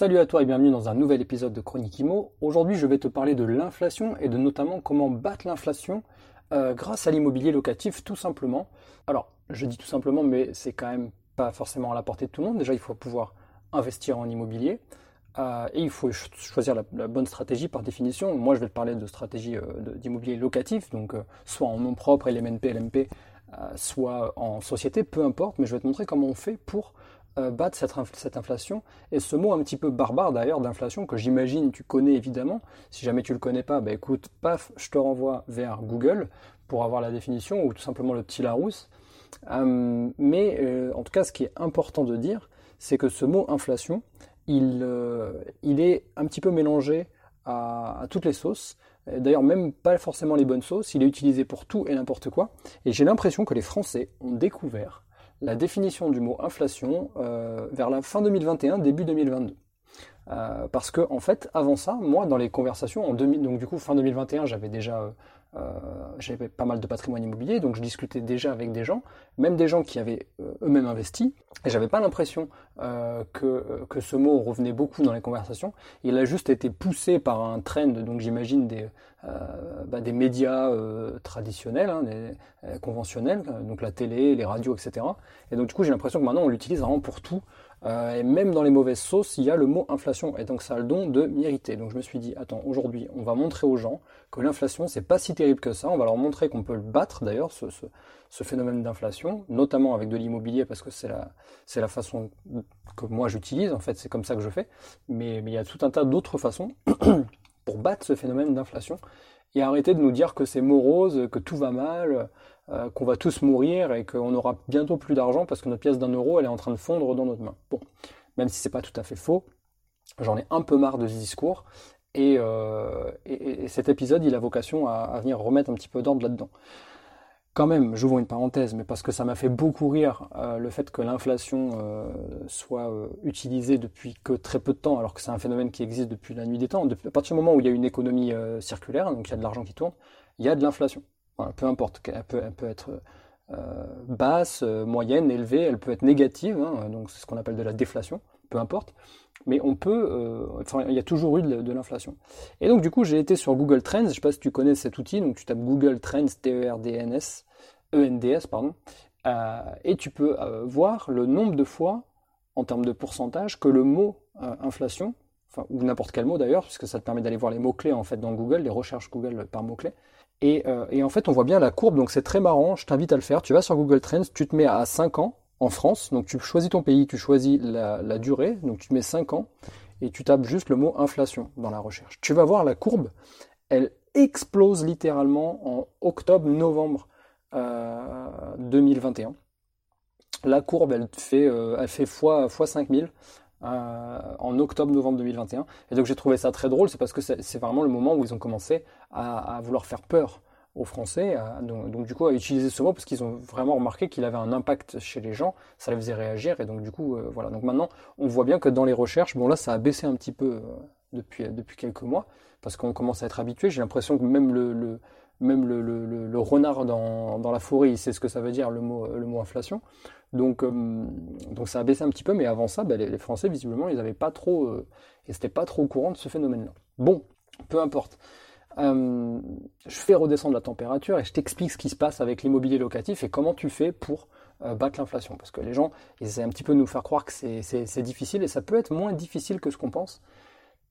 Salut à toi et bienvenue dans un nouvel épisode de Chronique Imo. Aujourd'hui, je vais te parler de l'inflation et de notamment comment battre l'inflation euh, grâce à l'immobilier locatif, tout simplement. Alors, je dis tout simplement, mais c'est quand même pas forcément à la portée de tout le monde. Déjà, il faut pouvoir investir en immobilier. Euh, et il faut choisir la, bonne stratégie par définition. Moi, je vais te parler de stratégie euh, d'immobilier locatif, donc soit en nom propre, LMNP, LMP, soit en société, peu importe, mais je vais te montrer comment on fait pour euh, battre cette, inflation. Et ce mot un petit peu barbare d'ailleurs d'inflation que j'imagine tu connais évidemment. Si jamais tu le connais pas, bah écoute, paf, je te renvoie vers Google pour avoir la définition ou tout simplement le petit Larousse. Euh, mais euh, en tout cas, ce qui est important de dire, c'est que ce mot inflation, il, il est un petit peu mélangé à toutes les sauces. D'ailleurs, même pas forcément les bonnes sauces, il est utilisé pour tout et n'importe quoi. Et j'ai l'impression que les Français ont découvert la définition du mot inflation euh, vers la fin 2021, début 2022. Euh, parce que en fait, avant ça, moi, dans les conversations, en 2000, donc du coup fin 2021, j'avais déjà euh, euh, j'avais pas mal de patrimoine immobilier, donc je discutais déjà avec des gens, même des gens qui avaient eux-mêmes investi, et j'avais pas l'impression que, que ce mot revenait beaucoup dans les conversations. Il a juste été poussé par un trend, donc j'imagine des, bah, des médias traditionnels, hein, conventionnels, donc la télé, les radios, etc. Et donc du coup j'ai l'impression que maintenant on l'utilise vraiment pour tout. Euh, et même dans les mauvaises sauces, il y a le mot inflation. Et donc ça a le don de m'irriter. Donc je me suis dit, attends, aujourd'hui, on va montrer aux gens que l'inflation, c'est pas si terrible que ça. On va leur montrer qu'on peut le battre, d'ailleurs, ce, phénomène d'inflation, notamment avec de l'immobilier, parce que c'est la, façon que moi j'utilise. En fait, c'est comme ça que je fais. Mais il y a tout un tas d'autres façons pour battre ce phénomène d'inflation et arrêter de nous dire que c'est morose, que tout va mal, euh, qu'on va tous mourir et qu'on aura bientôt plus d'argent parce que notre pièce d'un euro, elle est en train de fondre dans notre main. Bon, même si c'est pas tout à fait faux, j'en ai un peu marre de ce discours. Et, euh, cet épisode, il a vocation à, venir remettre un petit peu d'ordre là-dedans. Quand même, j'ouvre une parenthèse, mais parce que ça m'a fait beaucoup rire euh, le fait que l'inflation soit utilisée depuis que très peu de temps, alors que c'est un phénomène qui existe depuis la nuit des temps. à partir du moment où il y a une économie circulaire, donc il y a de l'argent qui tourne, il y a de l'inflation peu importe, elle peut, être euh, basse, euh, moyenne, élevée, elle peut être négative, hein, donc c'est ce qu'on appelle de la déflation, peu importe. Mais on peut, euh, enfin, il y a toujours eu de, l'inflation. Et donc du coup, j'ai été sur Google Trends. Je ne sais pas si tu connais cet outil. Donc tu tapes Google Trends, T-E-R-D-N-S, E-N-D-S, pardon, et tu peux voir le nombre de fois, en termes de pourcentage, que le mot inflation, ou n'importe quel mot d'ailleurs, puisque ça te permet d'aller voir les mots clés en fait dans Google, les recherches Google par mots clés, euh, et, en fait, on voit bien la courbe, donc c'est très marrant, je t'invite à le faire. Tu vas sur Google Trends, tu te mets à 5 ans en France, donc tu choisis ton pays, tu choisis la, durée, donc tu te mets 5 ans, et tu tapes juste le mot inflation dans la recherche. Tu vas voir la courbe, elle explose littéralement en octobre-novembre 2021. Euh, la courbe, elle fait, euh, elle fait fois, fois 5000. Euh, en octobre-novembre 2021. Et donc j'ai trouvé ça très drôle, c'est parce que c'est vraiment le moment où ils ont commencé à, vouloir faire peur aux Français, donc, du coup à utiliser ce mot parce qu'ils ont vraiment remarqué qu'il avait un impact chez les gens, ça les faisait réagir et donc du coup euh, voilà. Donc maintenant on voit bien que dans les recherches, bon là ça a baissé un petit peu euh, depuis, depuis quelques mois parce qu'on commence à être habitué. J'ai l'impression que même le, même le, le, renard dans, dans, la forêt, il sait ce que ça veut dire le mot, le mot inflation. Donc, euh, donc ça a baissé un petit peu, mais avant ça, bah, les, Français, visiblement, ils n'avaient pas trop, euh, et c'était pas trop au courant de ce phénomène-là. Bon, peu importe. Euh, je fais redescendre la température et je t'explique ce qui se passe avec l'immobilier locatif et comment tu fais pour battre l'inflation. Parce que les gens, ils essaient un petit peu de nous faire croire que c'est difficile et ça peut être moins difficile que ce qu'on pense.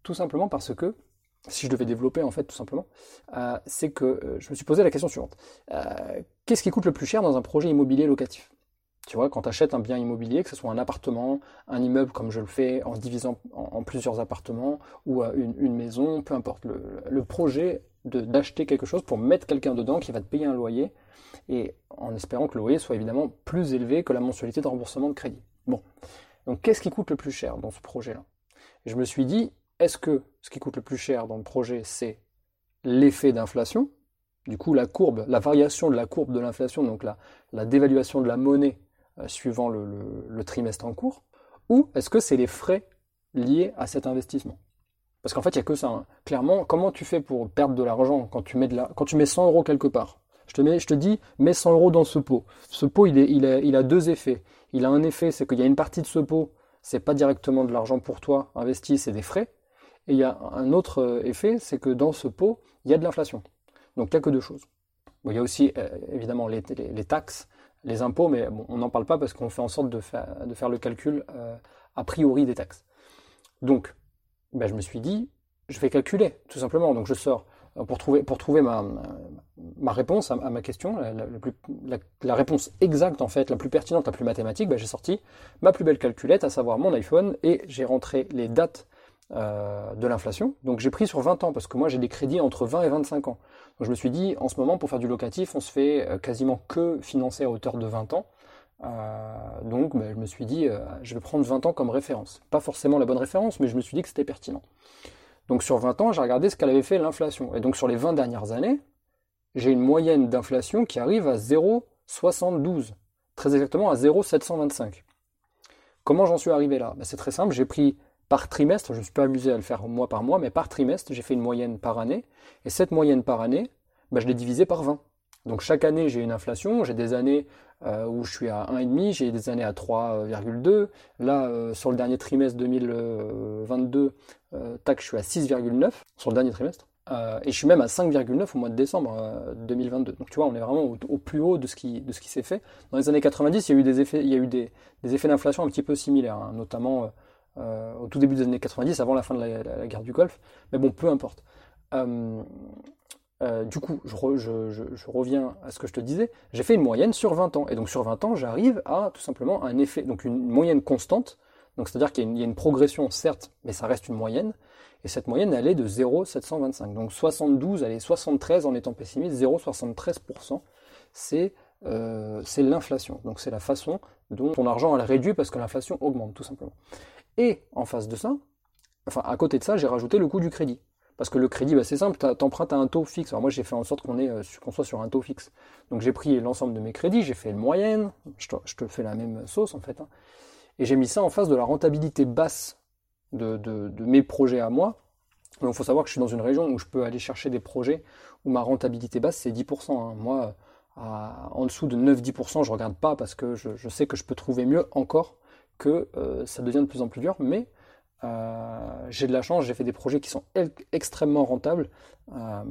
Tout simplement parce que si je devais développer en fait tout simplement, c'est que je me suis posé la question suivante. Qu'est-ce qui coûte le plus cher dans un projet immobilier locatif? Tu vois, quand tu achètes un bien immobilier, que ce soit un appartement, un immeuble comme je le fais en divisant en, plusieurs appartements ou euh, une, maison, peu importe, le, projet d'acheter quelque chose pour mettre quelqu'un dedans qui va te payer un loyer et en espérant que le loyer soit évidemment plus élevé que la mensualité de remboursement de crédit. Bon, donc qu'est-ce qui coûte le plus cher dans ce projet-là? Je me suis dit, est-ce que ce qui coûte le plus cher dans le projet, c'est l'effet d'inflation? Du coup, la courbe, la variation de la courbe de l'inflation, donc la, la, dévaluation de la monnaie suivant le, trimestre en cours, ou est-ce que c'est les frais liés à cet investissement? Parce qu'en fait, il n'y a que ça. Hein. Clairement, comment tu fais pour perdre de l'argent quand, tu mets quand tu mets 100 euros quelque part? Je te, je te dis, mets 100 euros dans ce pot. Ce pot, il, est, il a deux effets. Il a un effet, c'est qu'il y a une partie de ce pot, c'est pas directement de l'argent pour toi investi, c'est des frais. Et il y a un autre euh, effet, c'est que dans ce pot, il y a de l'inflation. Donc il n'y a que deux choses. il y a aussi euh, évidemment les, taxes, les impôts, mais on n'en parle pas parce qu'on fait en sorte de faire, le calcul euh, a priori des taxes. Donc, ben, je me suis dit, je vais calculer, tout simplement. Donc je sors pour trouver, pour trouver ma, ma réponse à, ma question, la, réponse exacte en fait, la plus pertinente, la plus mathématique, ben, j'ai sorti ma plus belle calculette, à savoir mon iPhone, et j'ai rentré les dates euh, de l'inflation. Donc j'ai pris sur 20 ans, parce que moi j'ai des crédits entre 20 et 25 ans. Donc je me suis dit, en ce moment, pour faire du locatif, on se fait euh, quasiment que financer à hauteur de 20 ans. Euh, donc ben, je me suis dit, je vais prendre 20 ans comme référence. Pas forcément la bonne référence, mais je me suis dit que c'était pertinent. Donc sur 20 ans, j'ai regardé ce qu'elle avait fait l'inflation. Et donc sur les 20 dernières années, j'ai une moyenne d'inflation qui arrive à 0,72. Très exactement à 0,725. Comment j'en suis arrivé là? Ben, C'est très simple, j'ai pris par trimestre, je ne me suis pas amusé à le faire mois par mois, mais par trimestre, j'ai fait une moyenne par année. Et cette moyenne par année, bah, je l'ai divisée par 20. Donc chaque année, j'ai une inflation. J'ai des années euh, où je suis à 1,5, j'ai des années à 3,2. Là, euh, sur le dernier trimestre 2022, euh, tac, je suis à 6,9 sur le dernier trimestre. et je suis même à 5,9 au mois de décembre 2022. Donc tu vois, on est vraiment au, plus haut de ce qui, s'est fait. Dans les années 90, il y a eu des effets d'inflation un petit peu similaires, hein, notamment euh, au tout début des années 90, avant la fin de la, guerre du Golfe. Mais bon, peu importe. Euh, euh, du coup, je, reviens à ce que je te disais. J'ai fait une moyenne sur 20 ans. Et donc sur 20 ans, j'arrive à tout simplement un effet, donc une moyenne constante. Donc c'est-à-dire qu'il y, a une progression, certes, mais ça reste une moyenne. Et cette moyenne, elle est de 0,725. Donc 72, elle est 73 en étant pessimiste, 0,73%. C'est c'est l'inflation. Donc c'est la façon dont ton argent elle réduit parce que l'inflation augmente, tout simplement. Et en face de ça, enfin à côté de ça, j'ai rajouté le coût du crédit. Parce que le crédit, bah, c'est simple, tu empruntes à un taux fixe. Alors moi, j'ai fait en sorte qu'on euh, soit sur un taux fixe. Donc j'ai pris l'ensemble de mes crédits, j'ai fait une moyenne, je te, fais la même sauce en fait, hein. et j'ai mis ça en face de la rentabilité basse de, mes projets à moi. Donc il faut savoir que je suis dans une région où je peux aller chercher des projets où ma rentabilité basse c'est 10%. Hein. Moi, en dessous de 9-10%, je regarde pas parce que je, sais que je peux trouver mieux encore que euh, ça devient de plus en plus dur, mais euh, j'ai de la chance, j'ai fait des projets qui sont extrêmement rentables, euh,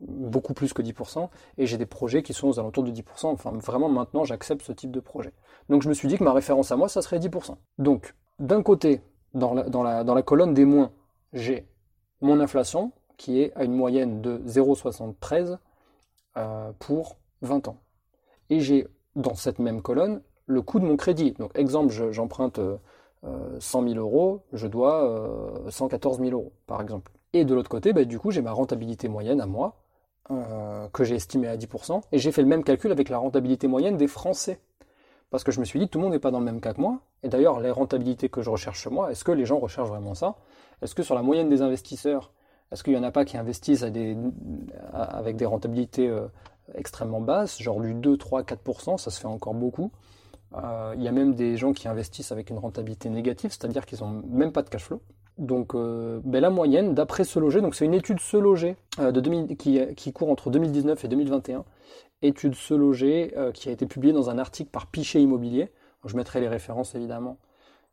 beaucoup plus que 10%, et j'ai des projets qui sont aux alentours de 10%, enfin vraiment maintenant j'accepte ce type de projet. Donc je me suis dit que ma référence à moi, ça serait 10%. Donc d'un côté, dans la, dans, la, dans la colonne des moins, j'ai mon inflation, qui est à une moyenne de 0,73 pour 20 ans. Et j'ai dans cette même colonne le coût de mon crédit. Donc, exemple, j'emprunte 100 000 euros, je dois 114 euh, 000 euros, par exemple. Et de l'autre côté, bah, du coup, j'ai ma rentabilité moyenne à moi, euh, que j'ai estimée à 10%, et j'ai fait le même calcul avec la rentabilité moyenne des Français. Parce que je me suis dit, tout le monde n'est pas dans le même cas que moi. Et d'ailleurs, les rentabilités que je recherche chez moi, est-ce que les gens recherchent vraiment ça? Est-ce que sur la moyenne des investisseurs, est-ce qu'il n'y en a pas qui investissent avec des rentabilités euh, extrêmement basses, genre du 2, 3, 4%, ça se fait encore beaucoup? euh, il y a même des gens qui investissent avec une rentabilité négative, c'est-à-dire qu'ils n'ont même pas de cash flow. Donc euh, ben, la moyenne, d'après Se Loger, donc c'est une étude Se Loger euh, de qui, qui, court entre 2019 et 2021, étude Se Loger qui a été publiée dans un article par Pichet Immobilier. Je mettrai les références évidemment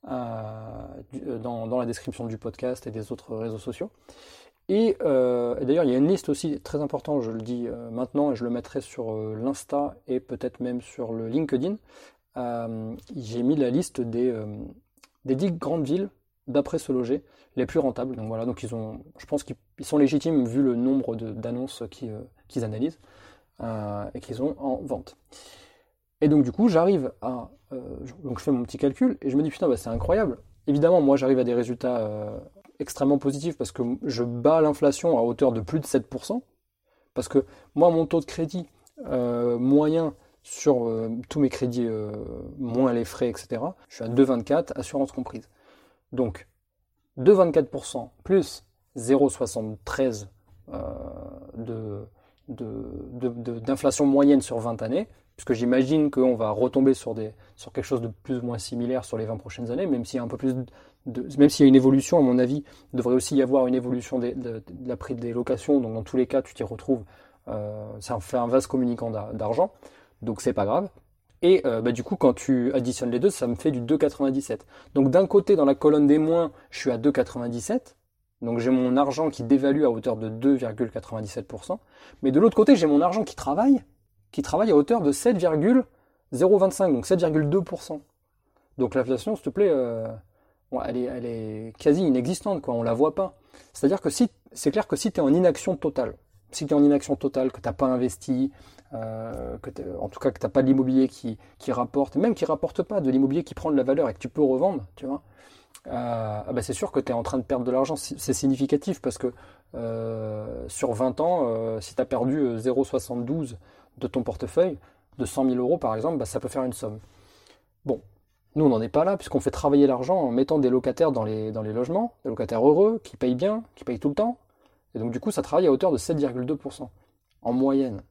dans, dans, la description du podcast et des autres réseaux sociaux. Et, d'ailleurs, il y a une liste aussi très importante, je le dis maintenant, et je le mettrai sur l'Insta et peut-être même sur le LinkedIn. Euh, j'ai mis la liste des, euh, des 10 grandes villes d'après se loger les plus rentables. Donc voilà, donc ils ont, je pense qu'ils sont légitimes vu le nombre d'annonces euh, qu'ils analysent et qu'ils ont en vente. Et donc du coup, j'arrive à, donc je fais mon petit calcul et je me dis putain, bah, c'est incroyable. Évidemment, moi j'arrive à des résultats extrêmement positifs parce que je bats l'inflation à hauteur de plus de 7%. Parce que moi, mon taux de crédit moyen sur euh, tous mes crédits, euh, moins les frais, etc. Je suis à 2,24, assurance comprise. Donc, 2,24% plus 0,73 de, d'inflation moyenne sur 20 années, puisque j'imagine qu'on va retomber sur, des, sur quelque chose de plus ou moins similaire sur les 20 prochaines années, même s'il y a un peu plus même s'il y a une évolution, à mon avis, il devrait aussi y avoir une évolution de, la prix des locations, donc dans tous les cas, tu t'y retrouves, euh, ça fait un vase communicant d'argent, donc c'est pas grave. Et euh, bah, du coup, quand tu additionnes les deux, ça me fait du 2,97. Donc d'un côté, dans la colonne des moins, je suis à 2,97, donc j'ai mon argent qui dévalue à hauteur de 2,97%, mais de l'autre côté, j'ai mon argent qui travaille, qui travaille à hauteur de 7,025, donc 7,2%. Donc l'inflation, s'il te plaît, euh, elle, est, elle, est, quasi inexistante, quoi, on la voit pas. C'est-à-dire que si, c'est clair que si tu en inaction totale, si tu es en inaction totale, que tu n'as pas investi, euh, en tout cas que tu n'as pas de l'immobilier qui, rapporte, même qui rapporte pas, de l'immobilier qui prend de la valeur et que tu peux revendre, tu vois, euh, ah bah, c'est sûr que tu es en train de perdre de l'argent. C'est significatif parce que euh, sur 20 ans, si tu as perdu 0,72 de ton portefeuille, de 100 000 euros par exemple, bah, ça peut faire une somme. Bon, nous on n'en est pas là puisqu'on fait travailler l'argent en mettant des locataires dans les, dans les logements, des locataires heureux, qui payent bien, qui payent tout le temps. Et donc du coup ça travaille à hauteur de 7,2% en moyenne.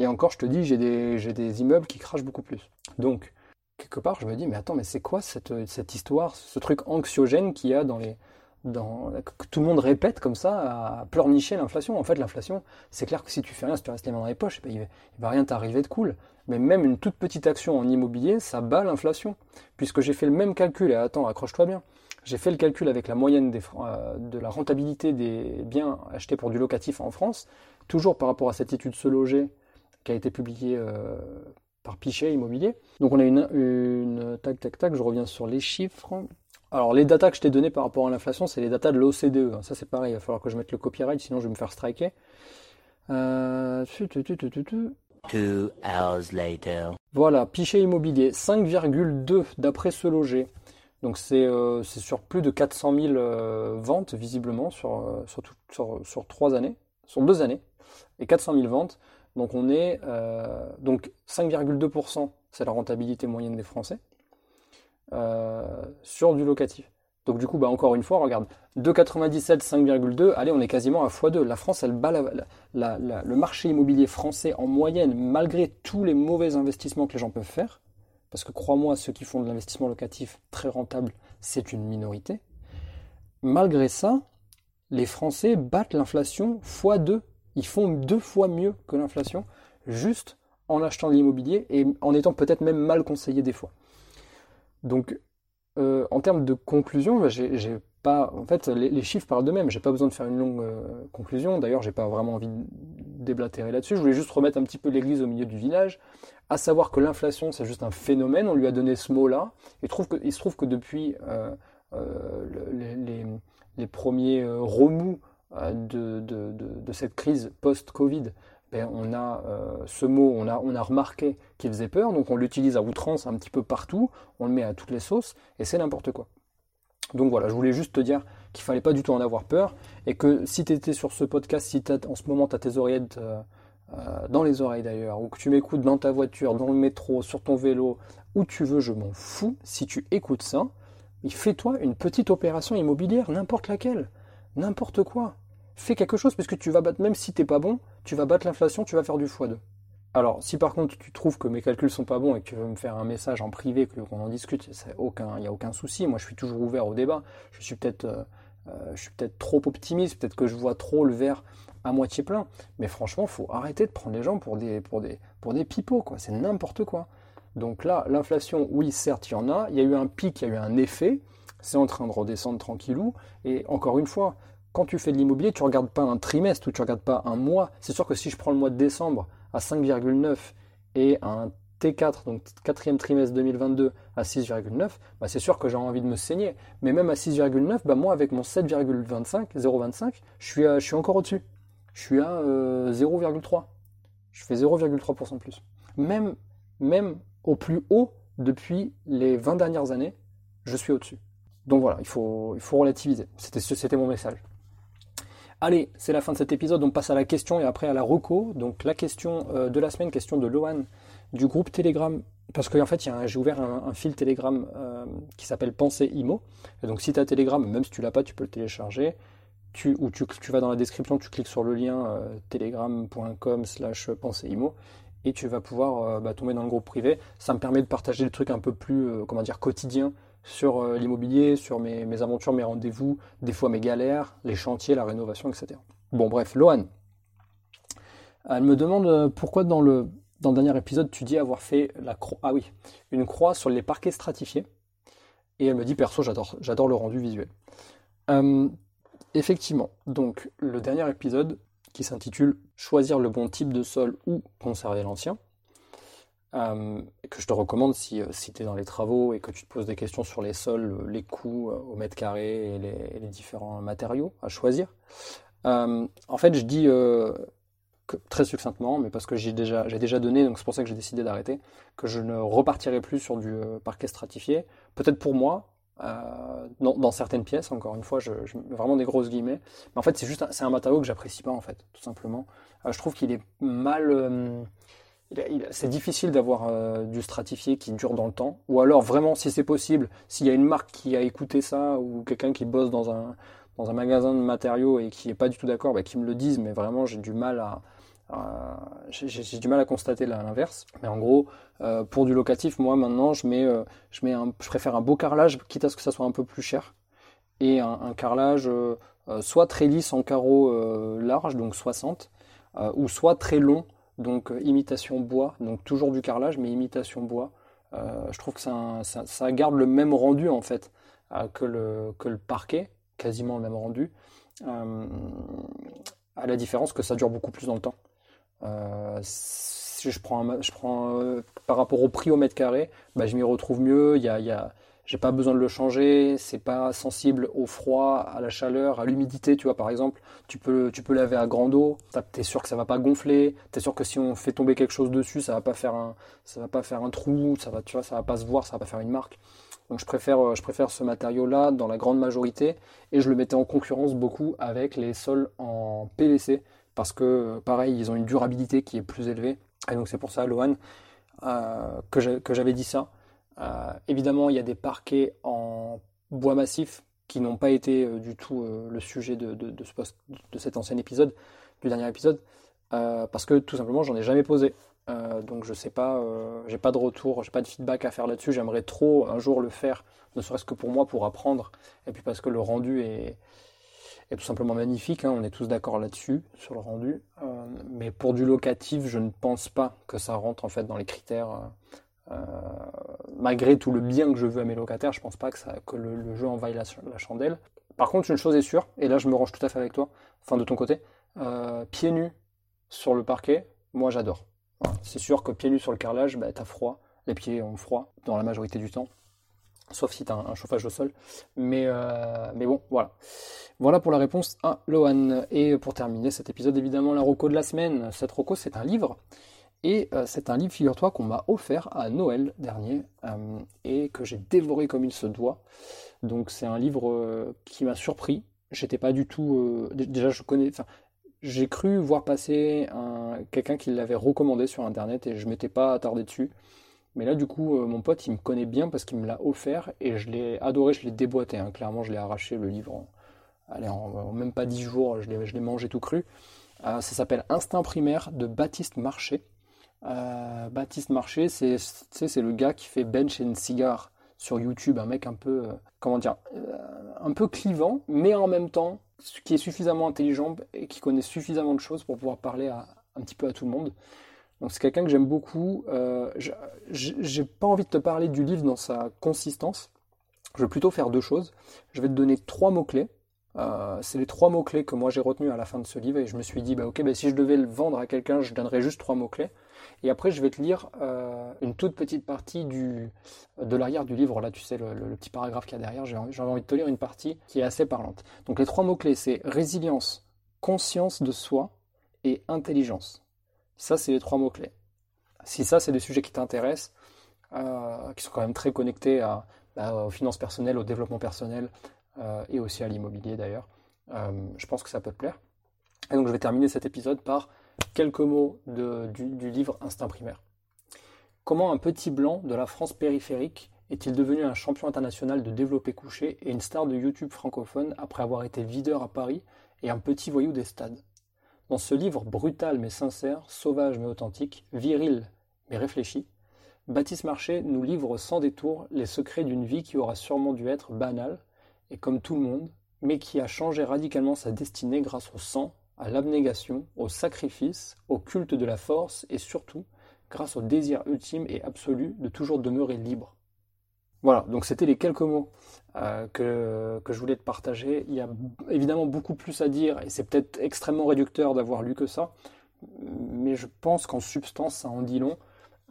Et encore je te dis, j'ai des, des immeubles qui crachent beaucoup plus. Donc quelque part je me dis, mais attends, mais c'est quoi cette, cette histoire, ce truc anxiogène qu'il y a dans les, que tout le monde répète comme ça à pleurnicher l'inflation? En fait, l'inflation, c'est clair que si tu fais rien, si tu restes les mains dans les poches, ben, il, ne va rien t'arriver de cool. Mais même une toute petite action en immobilier, ça bat l'inflation. Puisque j'ai fait le même calcul, et attends, accroche-toi bien, j'ai fait le calcul avec la moyenne des, euh, de la rentabilité des biens achetés pour du locatif en France, toujours par rapport à cette étude Se Loger qui a été publiée euh, par Pichet Immobilier. Donc on a une, une tac tac tac, je reviens sur les chiffres. Alors les datas que je t'ai données par rapport à l'inflation, c'est les datas de l'OCDE. Ça c'est pareil, il va falloir que je mette le copyright, sinon je vais me faire striker. Euh... Voilà, Pichet Immobilier, 5,2 d'après ce loger. Donc euh, c'est sur plus de 400 000 euh, ventes visiblement sur, euh, sur, sur, sur, trois années, sur deux années, et 400 000 ventes. Donc on est donc 5,2%, c'est la rentabilité moyenne des Français. Euh, sur du locatif. Donc du coup, bah, encore une fois, regarde, 2,97, 5,2, allez, on est quasiment à x2. La France, elle bat le marché immobilier français en moyenne, malgré tous les mauvais investissements que les gens peuvent faire, parce que crois-moi, ceux qui font de l'investissement locatif très rentable, c'est une minorité. Malgré ça, les Français battent l'inflation x2. Ils font deux fois mieux que l'inflation, juste en achetant de l'immobilier et en étant peut-être même mal conseillés des fois. Donc, euh, en termes de conclusion, bah, j'ai pas. En fait, les, chiffres parlent d'eux-mêmes. J'ai pas besoin de faire une longue euh, conclusion. D'ailleurs, j'ai pas vraiment envie de déblatérer là-dessus. Je voulais juste remettre un petit peu l'église au milieu du village, à savoir que l'inflation, c'est juste un phénomène. On lui a donné ce mot-là. Et trouve il se trouve que depuis euh, les, premiers remous de, de, cette crise post-Covid, ben, on a euh, ce mot, on a, remarqué qu'il faisait peur, donc on l'utilise à outrance un petit peu partout, on le met à toutes les sauces, et c'est n'importe quoi. Donc voilà, je voulais juste te dire qu'il fallait pas du tout en avoir peur, et que si tu étais sur ce podcast, si en ce moment tu as tes oreillettes euh, euh, dans les oreilles d'ailleurs, ou que tu m'écoutes dans ta voiture, dans le métro, sur ton vélo, où tu veux, je m'en fous, si tu écoutes ça, fais-toi une petite opération immobilière, n'importe laquelle, n'importe quoi fais quelque chose parce que tu vas battre, même si t'es pas bon, tu vas battre l'inflation, tu vas faire du x2. Alors, si par contre tu trouves que mes calculs sont pas bons et que tu veux me faire un message en privé, qu'on en discute, il n'y a aucun souci. Moi, je suis toujours ouvert au débat. Je suis peut-être euh, euh, je suis peut-être trop optimiste, peut-être que je vois trop le verre à moitié plein. Mais franchement, faut arrêter de prendre les gens pour des, pour pipeaux, quoi. C'est n'importe quoi. Donc là, l'inflation, oui, certes, il y en a. Il y a eu un pic, il y a eu un effet. C'est en train de redescendre tranquillou. Et encore une fois, quand tu fais de l'immobilier, tu ne regardes pas un trimestre ou tu regardes pas un mois. C'est sûr que si je prends le mois de décembre à 5,9 et un T4, donc quatrième trimestre 2022 à 6,9, bah c'est sûr que j'ai envie de me saigner. Mais même à 6,9, bah moi avec mon 7,25, 0,25, je suis, je suis encore au-dessus. Je suis à 0,3. Euh, je fais 0,3% de plus. Même, même au plus haut depuis les 20 dernières années, je suis au-dessus. Donc voilà, il faut, il faut relativiser. C'était mon message. Allez, c'est la fin de cet épisode. On passe à la question et après à la reco. Donc la question euh, de la semaine, question de Lohan du groupe Telegram. Parce qu'en fait, j'ai ouvert un, fil Telegram euh, qui s'appelle Pensée Imo. Donc si tu as Telegram, même si tu l'as pas, tu peux le télécharger. ou tu, vas dans la description, tu cliques sur le lien euh, telegram.com slash penséimo et tu vas pouvoir bah, tomber dans le groupe privé. Ça me permet de partager des trucs un peu plus, comment dire, quotidiens sur l'immobilier, sur mes, aventures, mes rendez-vous, des fois mes galères, les chantiers, la rénovation, etc. Bon, bref, Lohan. Elle me demande pourquoi dans le, dans le dernier épisode, tu dis avoir fait la croix, ah oui, une croix sur les parquets stratifiés. Et elle me dit, perso, j'adore, j'adore le rendu visuel. Effectivement, donc le dernier épisode qui s'intitule Choisir le bon type de sol ou conserver l'ancien, euh, que je te recommande si, euh, si tu es dans les travaux et que tu te poses des questions sur les sols, les coûts euh, au mètre carré et les, différents matériaux à choisir. en fait, je dis très succinctement, mais parce que j'ai déjà, déjà donné, donc c'est pour ça que j'ai décidé d'arrêter, que je ne repartirai plus sur du parquet stratifié. Peut-être pour moi, euh, dans, certaines pièces, encore une fois, je, vraiment des grosses guillemets. Mais en fait, c'est juste, c'est un matériau que j'apprécie pas en fait, tout simplement. Euh, je trouve qu'il est mal. Euh, c'est difficile d'avoir du stratifié qui dure dans le temps. Ou alors, vraiment, si c'est possible, s'il y a une marque qui a écouté ça ou quelqu'un qui bosse dans un dans un magasin de matériaux et qui est pas du tout d'accord, bah, qui me le dise. Mais vraiment, j'ai du mal à euh, j'ai du mal à constater l'inverse, mais en gros, euh, pour du locatif, moi maintenant, je mets, euh, je mets, je préfère un beau carrelage, quitte à ce que ça soit un peu plus cher, et un, carrelage soit très lisse en carreaux large, donc 60, ou soit très long, donc imitation bois, donc toujours du carrelage, mais imitation bois. je trouve que ça, garde le même rendu en fait que, le, que le parquet, quasiment le même rendu, à la différence que ça dure beaucoup plus dans le temps. Euh, si je prends, je prends euh, par rapport au prix au mètre carré, bah, je m'y retrouve mieux. Il y a j'ai pas besoin de le changer, c'est pas sensible au froid, à la chaleur, à l'humidité, tu vois par exemple, tu peux tu peux laver à grande eau, tu es sûr que ça va pas gonfler, tu es sûr que si on fait tomber quelque chose dessus, ça va pas faire un ça va pas faire un trou, ça va tu vois, ça va pas se voir, ça va pas faire une marque. Donc je préfère je préfère ce matériau là dans la grande majorité et je le mettais en concurrence beaucoup avec les sols en PVC parce que pareil, ils ont une durabilité qui est plus élevée. Et donc c'est pour ça, Lohan, euh, que j'avais dit ça. Euh, évidemment, il y a des parquets en bois massif qui n'ont pas été euh, du tout le sujet de, ce de, cet ancien épisode, du dernier épisode, parce que tout simplement, j'en ai jamais posé. donc je sais pas, j'ai pas de retour, j'ai pas de feedback à faire là-dessus. J'aimerais trop un jour le faire, ne serait-ce que pour moi, pour apprendre, et puis parce que le rendu est, tout simplement magnifique, hein, on est tous d'accord là-dessus, sur le rendu. Euh, mais pour du locatif, je ne pense pas que ça rentre en fait dans les critères. Euh, euh, malgré tout le bien que je veux à mes locataires, je pense pas que, ça, le, jeu envahit la, chandelle. Par contre, une chose est sûre, et là je me range tout à fait avec toi, enfin de ton côté, pieds nus sur le parquet, moi j'adore. C'est sûr que pieds nus sur le carrelage, bah, t'as froid, les pieds ont froid dans la majorité du temps sauf si tu as un, chauffage au sol. Mais, euh, bon, voilà. Voilà pour la réponse à Lohan. Et pour terminer cet épisode, évidemment, la Roco de la semaine. Cette Roco, c'est un livre. Et euh, c'est un livre, figure-toi, qu'on m'a offert à Noël dernier euh, et que j'ai dévoré comme il se doit. Donc c'est un livre qui m'a surpris. J'étais pas du tout. déjà, je connais. J'ai cru voir passer quelqu'un qui l'avait recommandé sur internet et je m'étais pas attardé dessus. Mais là, du coup, euh, mon pote, il me connaît bien parce qu'il me l'a offert et je l'ai adoré, je l'ai déboîté. Hein. Clairement, je l'ai arraché le livre en, allez, en, même pas dix jours, je l'ai mangé tout cru. Euh, ça s'appelle Instinct primaire de Baptiste Marché. Euh, Baptiste Marché, c'est le gars qui fait Bench and Cigar sur YouTube, un mec un peu, comment dire, un peu clivant, mais en même temps, qui est suffisamment intelligent et qui connaît suffisamment de choses pour pouvoir parler à, un petit peu à tout le monde. Donc c'est quelqu'un que j'aime beaucoup. Euh, j'ai pas envie de te parler du livre dans sa consistance. Je vais plutôt faire deux choses. Je vais te donner trois mots-clés. Euh, c'est les trois mots-clés que moi j'ai retenus à la fin de ce livre et je me suis dit, bah, ok, bah, si je devais le vendre à quelqu'un, je donnerais juste trois mots-clés. Et après, je vais te lire euh, une toute petite partie du, de l'arrière du livre. Là, tu sais, le, petit paragraphe qu'il y a derrière. J'ai envie de te lire une partie qui est assez parlante. Donc les trois mots-clés, c'est résilience, conscience de soi et intelligence. Ça, c'est les trois mots-clés. Si ça, c'est des sujets qui t'intéressent, euh, qui sont quand même très connectés bah, aux finances personnelles, au développement personnel euh, et aussi à l'immobilier d'ailleurs, je pense que ça peut te plaire. Et donc je vais terminer cet épisode par quelques mots du, livre Instinct primaire. Comment un petit blanc de la France périphérique est-il devenu un champion international de développé couché et une star de YouTube francophone après avoir été videur à Paris et un petit voyou des stades? Dans ce livre brutal mais sincère, sauvage mais authentique, viril mais réfléchi, Baptiste Marché nous livre sans détour les secrets d'une vie qui aura sûrement dû être banale, et comme tout le monde, mais qui a changé radicalement sa destinée grâce au sang, à l'abnégation, au sacrifice, au culte de la force et surtout grâce au désir ultime et absolu de toujours demeurer libre. Voilà, donc c'était les quelques mots euh, que, je voulais te partager. Il y a évidemment beaucoup plus à dire et c'est peut-être extrêmement réducteur d'avoir lu que ça, mais je pense qu'en substance ça en dit long.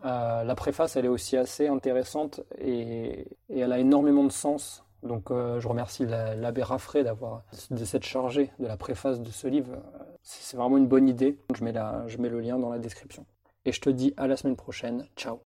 Euh, la préface, elle est aussi assez intéressante et, elle a énormément de sens. Donc euh, je remercie l'abbé Raffray d'avoir de s'être chargé de la préface de ce livre. C'est vraiment une bonne idée. Je mets, la, je mets le lien dans la description. Et je te dis à la semaine prochaine. Ciao